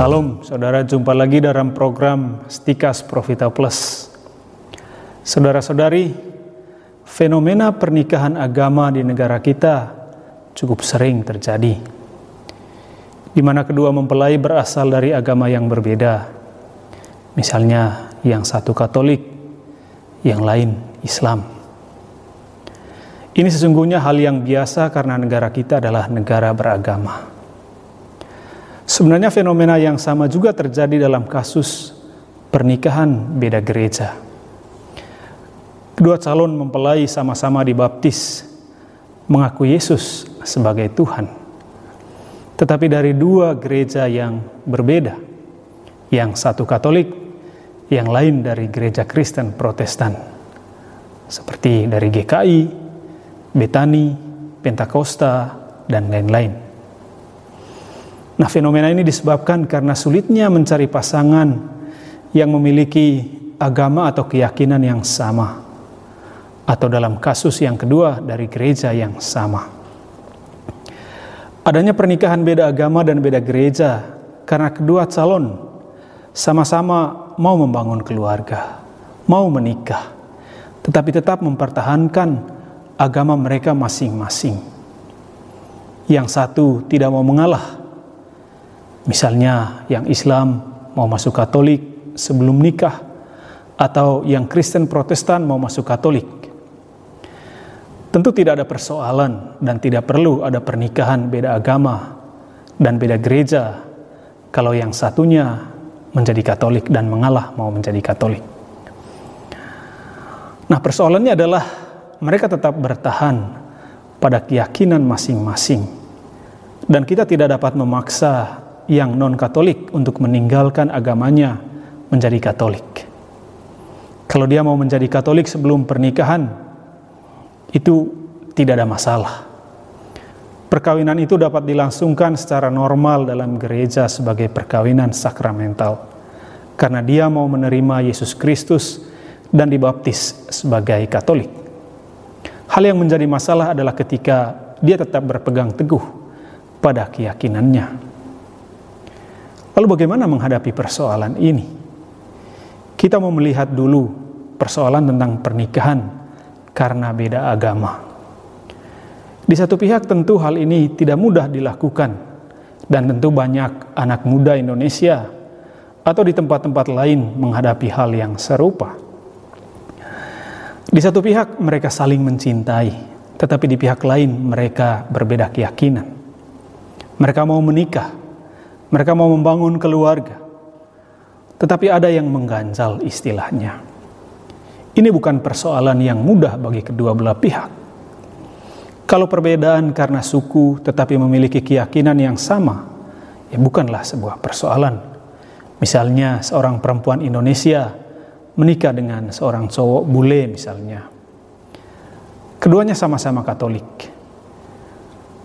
Salam, saudara jumpa lagi dalam program Stikas Profita Plus. Saudara-saudari, fenomena pernikahan agama di negara kita cukup sering terjadi. Di mana kedua mempelai berasal dari agama yang berbeda. Misalnya yang satu Katolik, yang lain Islam. Ini sesungguhnya hal yang biasa karena negara kita adalah negara beragama. Sebenarnya fenomena yang sama juga terjadi dalam kasus pernikahan beda gereja. Kedua calon mempelai sama-sama dibaptis, mengaku Yesus sebagai Tuhan. Tetapi dari dua gereja yang berbeda, yang satu Katolik, yang lain dari gereja Kristen Protestan, seperti dari GKI, Betani, Pentakosta, dan lain-lain. Nah, fenomena ini disebabkan karena sulitnya mencari pasangan yang memiliki agama atau keyakinan yang sama, atau dalam kasus yang kedua dari gereja yang sama. Adanya pernikahan beda agama dan beda gereja karena kedua calon sama-sama mau membangun keluarga, mau menikah, tetapi tetap mempertahankan agama mereka masing-masing. Yang satu tidak mau mengalah, misalnya yang Islam mau masuk Katolik sebelum nikah, atau yang Kristen Protestan mau masuk Katolik Tentu tidak ada persoalan dan tidak perlu ada pernikahan beda agama dan beda gereja kalau yang satunya menjadi Katolik dan mengalah mau menjadi Katolik. Nah, persoalannya adalah mereka tetap bertahan pada keyakinan masing-masing, dan kita tidak dapat memaksa yang non-Katolik untuk meninggalkan agamanya menjadi Katolik. Kalau dia mau menjadi Katolik sebelum pernikahan, itu tidak ada masalah. Perkawinan itu dapat dilangsungkan secara normal dalam gereja sebagai perkawinan sakramental, karena dia mau menerima Yesus Kristus dan dibaptis sebagai Katolik. Hal yang menjadi masalah adalah ketika dia tetap berpegang teguh pada keyakinannya. Lalu, bagaimana menghadapi persoalan ini? Kita mau melihat dulu persoalan tentang pernikahan karena beda agama. Di satu pihak tentu hal ini tidak mudah dilakukan dan tentu banyak anak muda Indonesia atau di tempat-tempat lain menghadapi hal yang serupa. Di satu pihak mereka saling mencintai, tetapi di pihak lain mereka berbeda keyakinan. Mereka mau menikah, mereka mau membangun keluarga, tetapi ada yang mengganjal istilahnya. Ini bukan persoalan yang mudah bagi kedua belah pihak. Kalau perbedaan karena suku tetapi memiliki keyakinan yang sama, ya bukanlah sebuah persoalan. Misalnya seorang perempuan Indonesia menikah dengan seorang cowok bule misalnya. Keduanya sama-sama Katolik.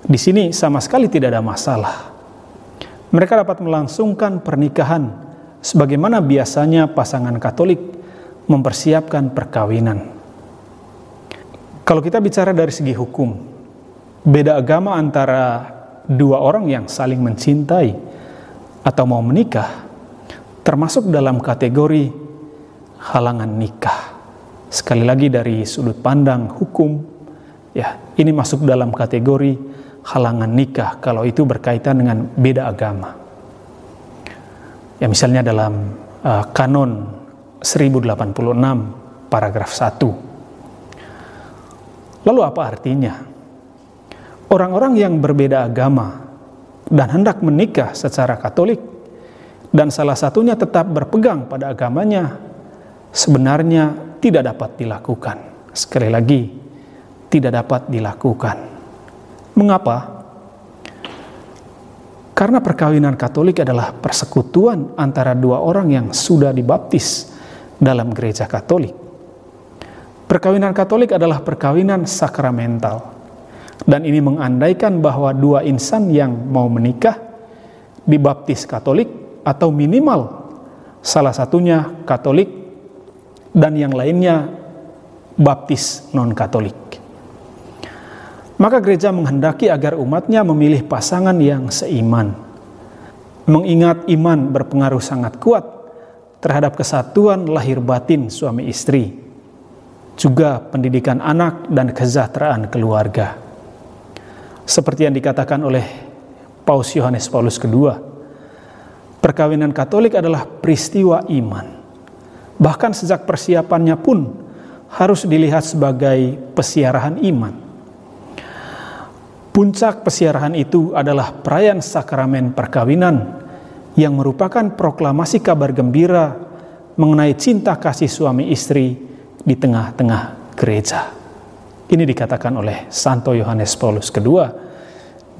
Di sini sama sekali tidak ada masalah. Mereka dapat melangsungkan pernikahan sebagaimana biasanya pasangan Katolik mempersiapkan perkawinan. Kalau kita bicara dari segi hukum, beda agama antara dua orang yang saling mencintai atau mau menikah termasuk dalam kategori halangan nikah. Sekali lagi dari sudut pandang hukum, ya, ini masuk dalam kategori halangan nikah kalau itu berkaitan dengan beda agama. Ya misalnya dalam uh, kanon 1086 paragraf 1. Lalu apa artinya? Orang-orang yang berbeda agama dan hendak menikah secara Katolik dan salah satunya tetap berpegang pada agamanya sebenarnya tidak dapat dilakukan. Sekali lagi, tidak dapat dilakukan. Mengapa? Karena perkawinan Katolik adalah persekutuan antara dua orang yang sudah dibaptis dalam gereja Katolik. Perkawinan Katolik adalah perkawinan sakramental, dan ini mengandaikan bahwa dua insan yang mau menikah dibaptis Katolik atau minimal salah satunya Katolik dan yang lainnya baptis non-Katolik. Maka gereja menghendaki agar umatnya memilih pasangan yang seiman. mengingat iman berpengaruh sangat kuat terhadap kesatuan lahir batin suami istri, juga pendidikan anak dan kesejahteraan keluarga. Seperti yang dikatakan oleh Paus Yohanes Paulus II, perkawinan Katolik adalah peristiwa iman. Bahkan sejak persiapannya pun harus dilihat sebagai pesiarahan iman. Puncak pesiarahan itu adalah perayaan sakramen perkawinan yang merupakan proklamasi kabar gembira mengenai cinta kasih suami istri di tengah-tengah gereja. Ini dikatakan oleh Santo Yohanes Paulus II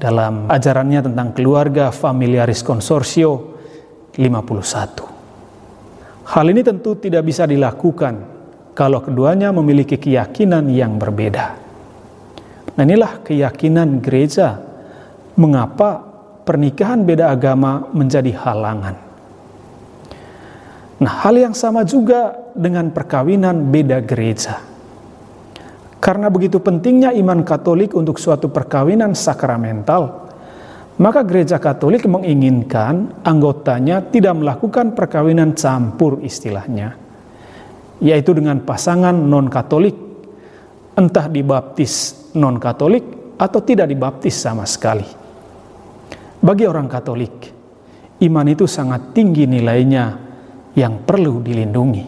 dalam ajarannya tentang keluarga familiaris konsorsio 51. Hal ini tentu tidak bisa dilakukan kalau keduanya memiliki keyakinan yang berbeda. Nah inilah keyakinan gereja mengapa pernikahan beda agama menjadi halangan. Nah hal yang sama juga dengan perkawinan beda gereja. Karena begitu pentingnya iman Katolik untuk suatu perkawinan sakramental, maka gereja Katolik menginginkan anggotanya tidak melakukan perkawinan campur istilahnya, yaitu dengan pasangan non-Katolik, entah dibaptis non-Katolik atau tidak dibaptis sama sekali. Bagi orang Katolik, iman itu sangat tinggi nilainya yang perlu dilindungi.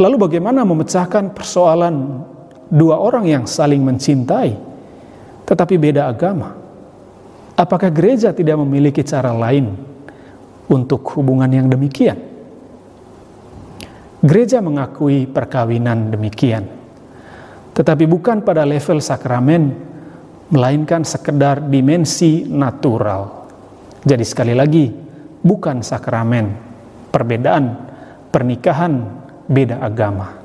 Lalu bagaimana memecahkan persoalan dua orang yang saling mencintai tetapi beda agama? Apakah gereja tidak memiliki cara lain untuk hubungan yang demikian? Gereja mengakui perkawinan demikian, tetapi bukan pada level sakramen, melainkan sekedar dimensi natural. Jadi sekali lagi, bukan sakramen, perbedaan pernikahan beda agama.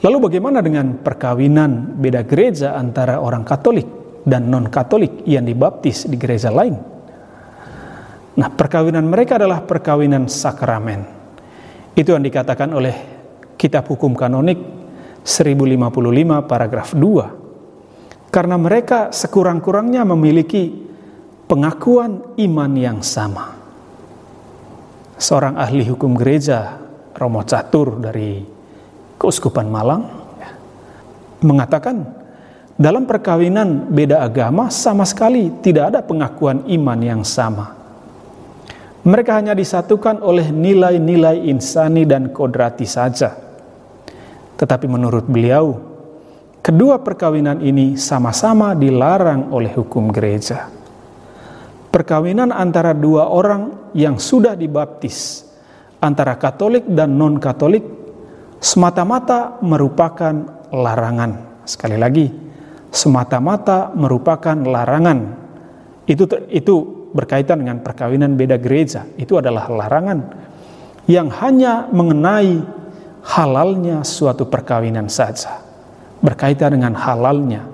Lalu bagaimana dengan perkawinan beda gereja antara orang Katolik dan non-Katolik yang dibaptis di gereja lain? Nah, perkawinan mereka adalah perkawinan sakramen. Itu yang dikatakan oleh Kitab Hukum Kanonik 1055 paragraf 2. Karena mereka sekurang-kurangnya memiliki pengakuan iman yang sama. Seorang ahli hukum gereja Romo Catur dari Keuskupan Malang ya, mengatakan dalam perkawinan beda agama sama sekali tidak ada pengakuan iman yang sama. Mereka hanya disatukan oleh nilai-nilai insani dan kodrati saja. Tetapi menurut beliau, kedua perkawinan ini sama-sama dilarang oleh hukum gereja. Perkawinan antara dua orang yang sudah dibaptis antara Katolik dan non-Katolik semata-mata merupakan larangan. Sekali lagi, semata-mata merupakan larangan. Itu itu berkaitan dengan perkawinan beda gereja. Itu adalah larangan yang hanya mengenai halalnya suatu perkawinan saja. Berkaitan dengan halalnya.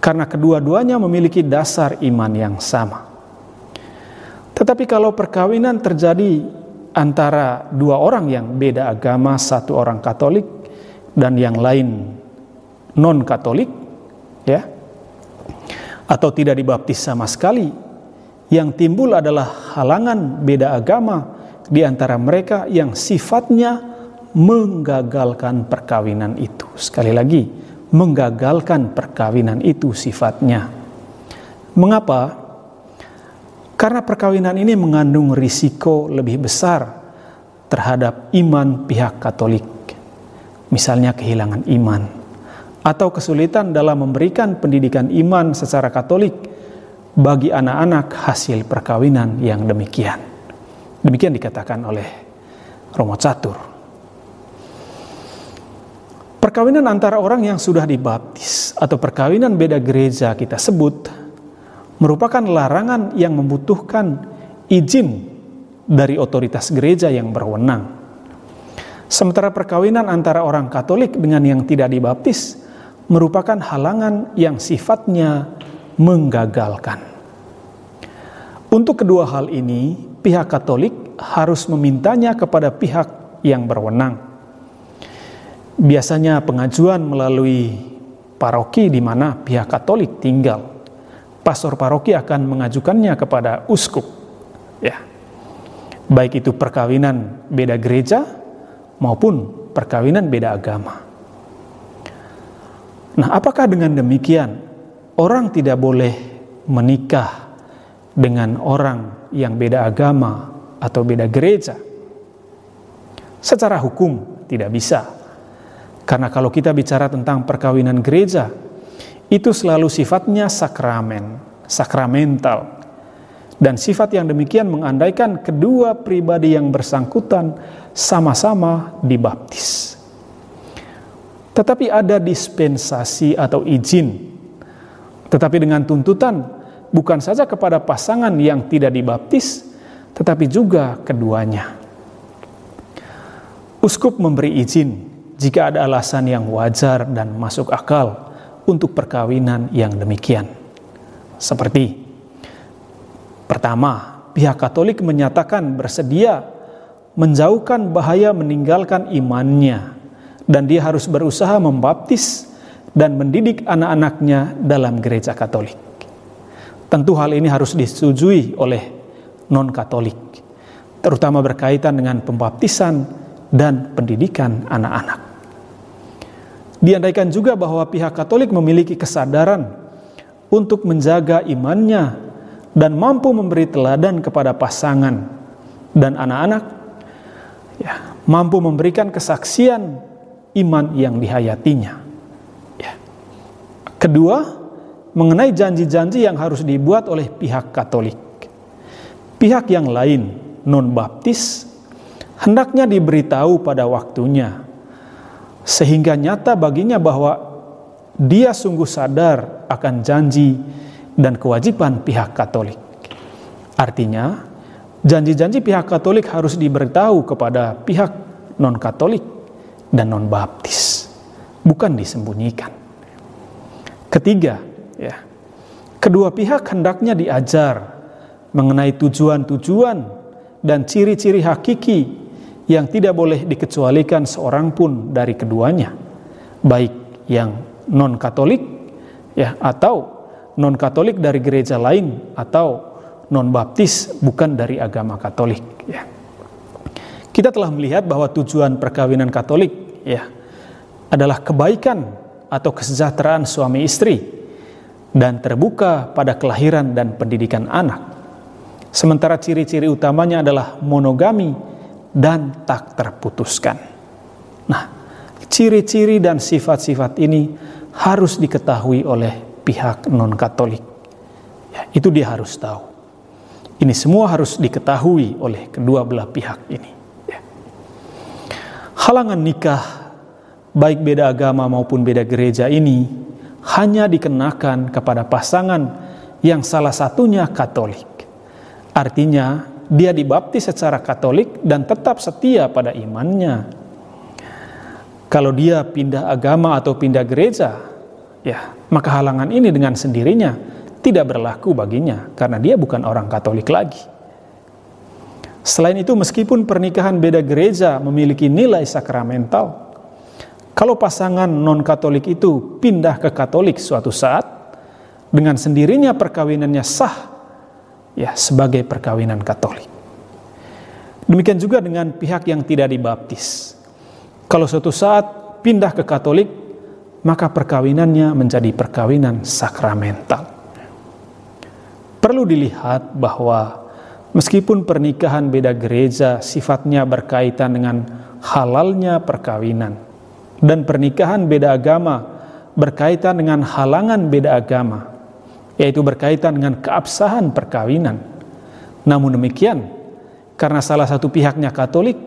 Karena kedua-duanya memiliki dasar iman yang sama. Tetapi kalau perkawinan terjadi antara dua orang yang beda agama, satu orang Katolik dan yang lain non Katolik, ya, atau tidak dibaptis sama sekali, yang timbul adalah halangan beda agama di antara mereka yang sifatnya menggagalkan perkawinan itu. Sekali lagi, menggagalkan perkawinan itu sifatnya. Mengapa? Karena perkawinan ini mengandung risiko lebih besar terhadap iman pihak Katolik. Misalnya kehilangan iman atau kesulitan dalam memberikan pendidikan iman secara Katolik bagi anak-anak hasil perkawinan yang demikian. Demikian dikatakan oleh Romo Catur. Perkawinan antara orang yang sudah dibaptis atau perkawinan beda gereja kita sebut merupakan larangan yang membutuhkan izin dari otoritas gereja yang berwenang. Sementara perkawinan antara orang Katolik dengan yang tidak dibaptis merupakan halangan yang sifatnya menggagalkan. Untuk kedua hal ini, pihak Katolik harus memintanya kepada pihak yang berwenang. Biasanya pengajuan melalui paroki di mana pihak Katolik tinggal pastor paroki akan mengajukannya kepada uskup. Ya. Baik itu perkawinan beda gereja maupun perkawinan beda agama. Nah, apakah dengan demikian orang tidak boleh menikah dengan orang yang beda agama atau beda gereja? Secara hukum tidak bisa. Karena kalau kita bicara tentang perkawinan gereja, itu selalu sifatnya sakramen, sakramental. Dan sifat yang demikian mengandaikan kedua pribadi yang bersangkutan sama-sama dibaptis. Tetapi ada dispensasi atau izin. Tetapi dengan tuntutan bukan saja kepada pasangan yang tidak dibaptis, tetapi juga keduanya. Uskup memberi izin jika ada alasan yang wajar dan masuk akal untuk perkawinan yang demikian. Seperti pertama, pihak Katolik menyatakan bersedia menjauhkan bahaya meninggalkan imannya dan dia harus berusaha membaptis dan mendidik anak-anaknya dalam gereja Katolik. Tentu hal ini harus disetujui oleh non-Katolik, terutama berkaitan dengan pembaptisan dan pendidikan anak-anak. Diandaikan juga bahwa pihak Katolik memiliki kesadaran untuk menjaga imannya dan mampu memberi teladan kepada pasangan dan anak-anak, ya, mampu memberikan kesaksian iman yang dihayatinya. Ya. Kedua, mengenai janji-janji yang harus dibuat oleh pihak Katolik. Pihak yang lain, non-baptis, hendaknya diberitahu pada waktunya sehingga nyata baginya bahwa dia sungguh sadar akan janji dan kewajiban pihak Katolik. Artinya, janji-janji pihak Katolik harus diberitahu kepada pihak non-Katolik dan non-Baptis, bukan disembunyikan. Ketiga, ya, kedua pihak hendaknya diajar mengenai tujuan-tujuan dan ciri-ciri hakiki yang tidak boleh dikecualikan seorang pun dari keduanya, baik yang non Katolik ya atau non Katolik dari gereja lain atau non Baptis bukan dari agama Katolik ya. Kita telah melihat bahwa tujuan perkawinan Katolik ya adalah kebaikan atau kesejahteraan suami istri dan terbuka pada kelahiran dan pendidikan anak. Sementara ciri-ciri utamanya adalah monogami dan tak terputuskan. Nah, ciri-ciri dan sifat-sifat ini harus diketahui oleh pihak non-Katolik. Ya, itu dia harus tahu. Ini semua harus diketahui oleh kedua belah pihak ini. Ya. Halangan nikah, baik beda agama maupun beda gereja ini, hanya dikenakan kepada pasangan yang salah satunya Katolik. Artinya, dia dibaptis secara Katolik dan tetap setia pada imannya. Kalau dia pindah agama atau pindah gereja, ya, maka halangan ini dengan sendirinya tidak berlaku baginya karena dia bukan orang Katolik lagi. Selain itu, meskipun pernikahan beda gereja memiliki nilai sakramental, kalau pasangan non-Katolik itu pindah ke Katolik suatu saat, dengan sendirinya perkawinannya sah ya sebagai perkawinan Katolik. Demikian juga dengan pihak yang tidak dibaptis. Kalau suatu saat pindah ke Katolik, maka perkawinannya menjadi perkawinan sakramental. Perlu dilihat bahwa meskipun pernikahan beda gereja sifatnya berkaitan dengan halalnya perkawinan dan pernikahan beda agama berkaitan dengan halangan beda agama, yaitu berkaitan dengan keabsahan perkawinan. Namun demikian, karena salah satu pihaknya Katolik,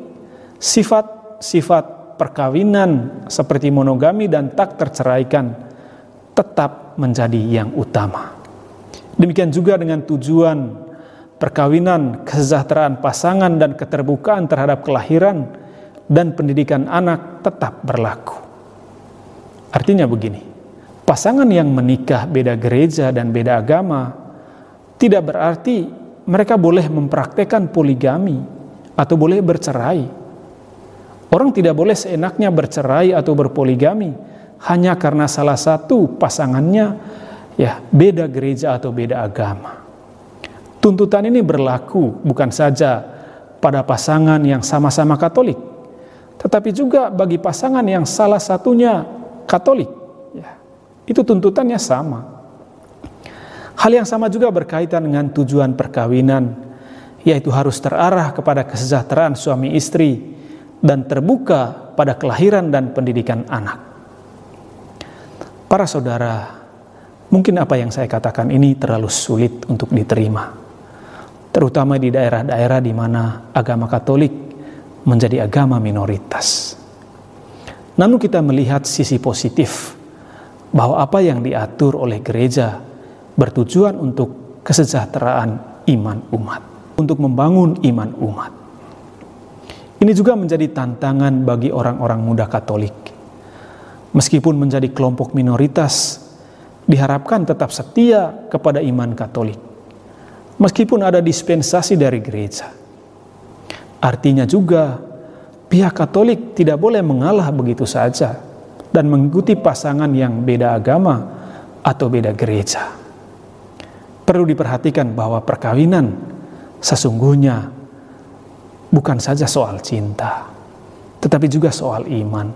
sifat-sifat perkawinan seperti monogami dan tak terceraikan tetap menjadi yang utama. Demikian juga dengan tujuan perkawinan, kesejahteraan pasangan dan keterbukaan terhadap kelahiran dan pendidikan anak tetap berlaku. Artinya begini, pasangan yang menikah beda gereja dan beda agama tidak berarti mereka boleh mempraktekkan poligami atau boleh bercerai. Orang tidak boleh seenaknya bercerai atau berpoligami hanya karena salah satu pasangannya ya, beda gereja atau beda agama. Tuntutan ini berlaku bukan saja pada pasangan yang sama-sama Katolik, tetapi juga bagi pasangan yang salah satunya Katolik. Ya, itu tuntutannya sama. Hal yang sama juga berkaitan dengan tujuan perkawinan, yaitu harus terarah kepada kesejahteraan suami istri dan terbuka pada kelahiran dan pendidikan anak. Para saudara, mungkin apa yang saya katakan ini terlalu sulit untuk diterima terutama di daerah-daerah di mana agama Katolik menjadi agama minoritas. Namun kita melihat sisi positif bahwa apa yang diatur oleh gereja bertujuan untuk kesejahteraan iman umat, untuk membangun iman umat. Ini juga menjadi tantangan bagi orang-orang muda Katolik. Meskipun menjadi kelompok minoritas, diharapkan tetap setia kepada iman Katolik meskipun ada dispensasi dari gereja. Artinya juga pihak Katolik tidak boleh mengalah begitu saja dan mengikuti pasangan yang beda agama atau beda gereja. Perlu diperhatikan bahwa perkawinan sesungguhnya bukan saja soal cinta, tetapi juga soal iman.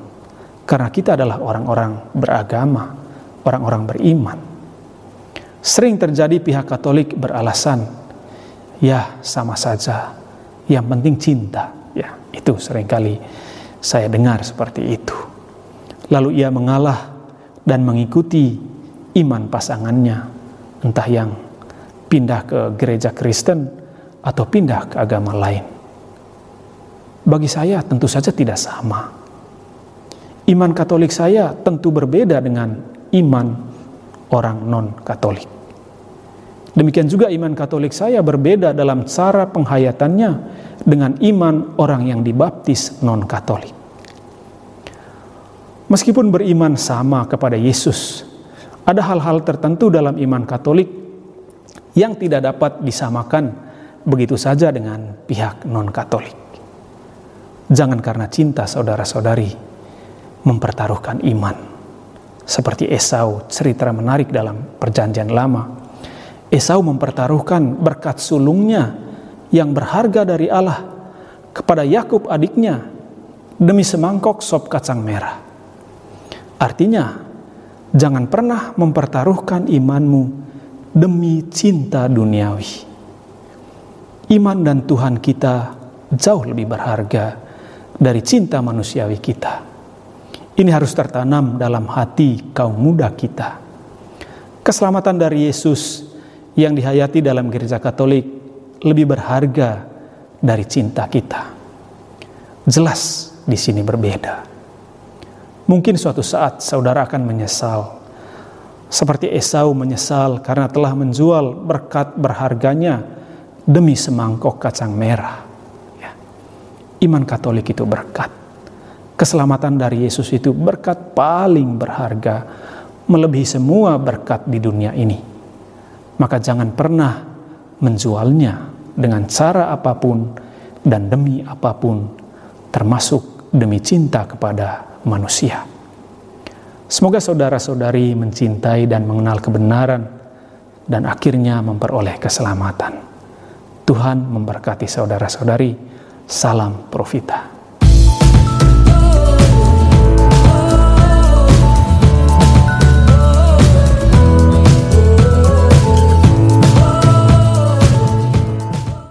Karena kita adalah orang-orang beragama, orang-orang beriman. Sering terjadi pihak Katolik beralasan, ya sama saja, yang penting cinta. Ya, itu sering kali saya dengar seperti itu. Lalu ia mengalah dan mengikuti iman pasangannya, entah yang pindah ke gereja Kristen atau pindah ke agama lain. Bagi saya tentu saja tidak sama. Iman Katolik saya tentu berbeda dengan iman orang non-Katolik. Demikian juga iman Katolik saya berbeda dalam cara penghayatannya dengan iman orang yang dibaptis non-Katolik. Meskipun beriman sama kepada Yesus, ada hal-hal tertentu dalam iman Katolik yang tidak dapat disamakan begitu saja dengan pihak non-Katolik. Jangan karena cinta saudara-saudari mempertaruhkan iman. Seperti Esau, cerita menarik dalam Perjanjian Lama Esau mempertaruhkan berkat sulungnya yang berharga dari Allah kepada Yakub adiknya demi semangkok sop kacang merah. Artinya, jangan pernah mempertaruhkan imanmu demi cinta duniawi. Iman dan Tuhan kita jauh lebih berharga dari cinta manusiawi kita. Ini harus tertanam dalam hati kaum muda kita. Keselamatan dari Yesus yang dihayati dalam gereja Katolik lebih berharga dari cinta kita. Jelas di sini berbeda. Mungkin suatu saat saudara akan menyesal. Seperti Esau menyesal karena telah menjual berkat berharganya demi semangkok kacang merah. Ya. Iman Katolik itu berkat. Keselamatan dari Yesus itu berkat paling berharga, melebihi semua berkat di dunia ini maka jangan pernah menjualnya dengan cara apa pun dan demi apa pun, termasuk demi cinta kepada manusia. Semoga saudara-saudari mencintai dan mengenal kebenaran dan akhirnya memperoleh keselamatan. Tuhan memberkati saudara-saudari. Salam Profita.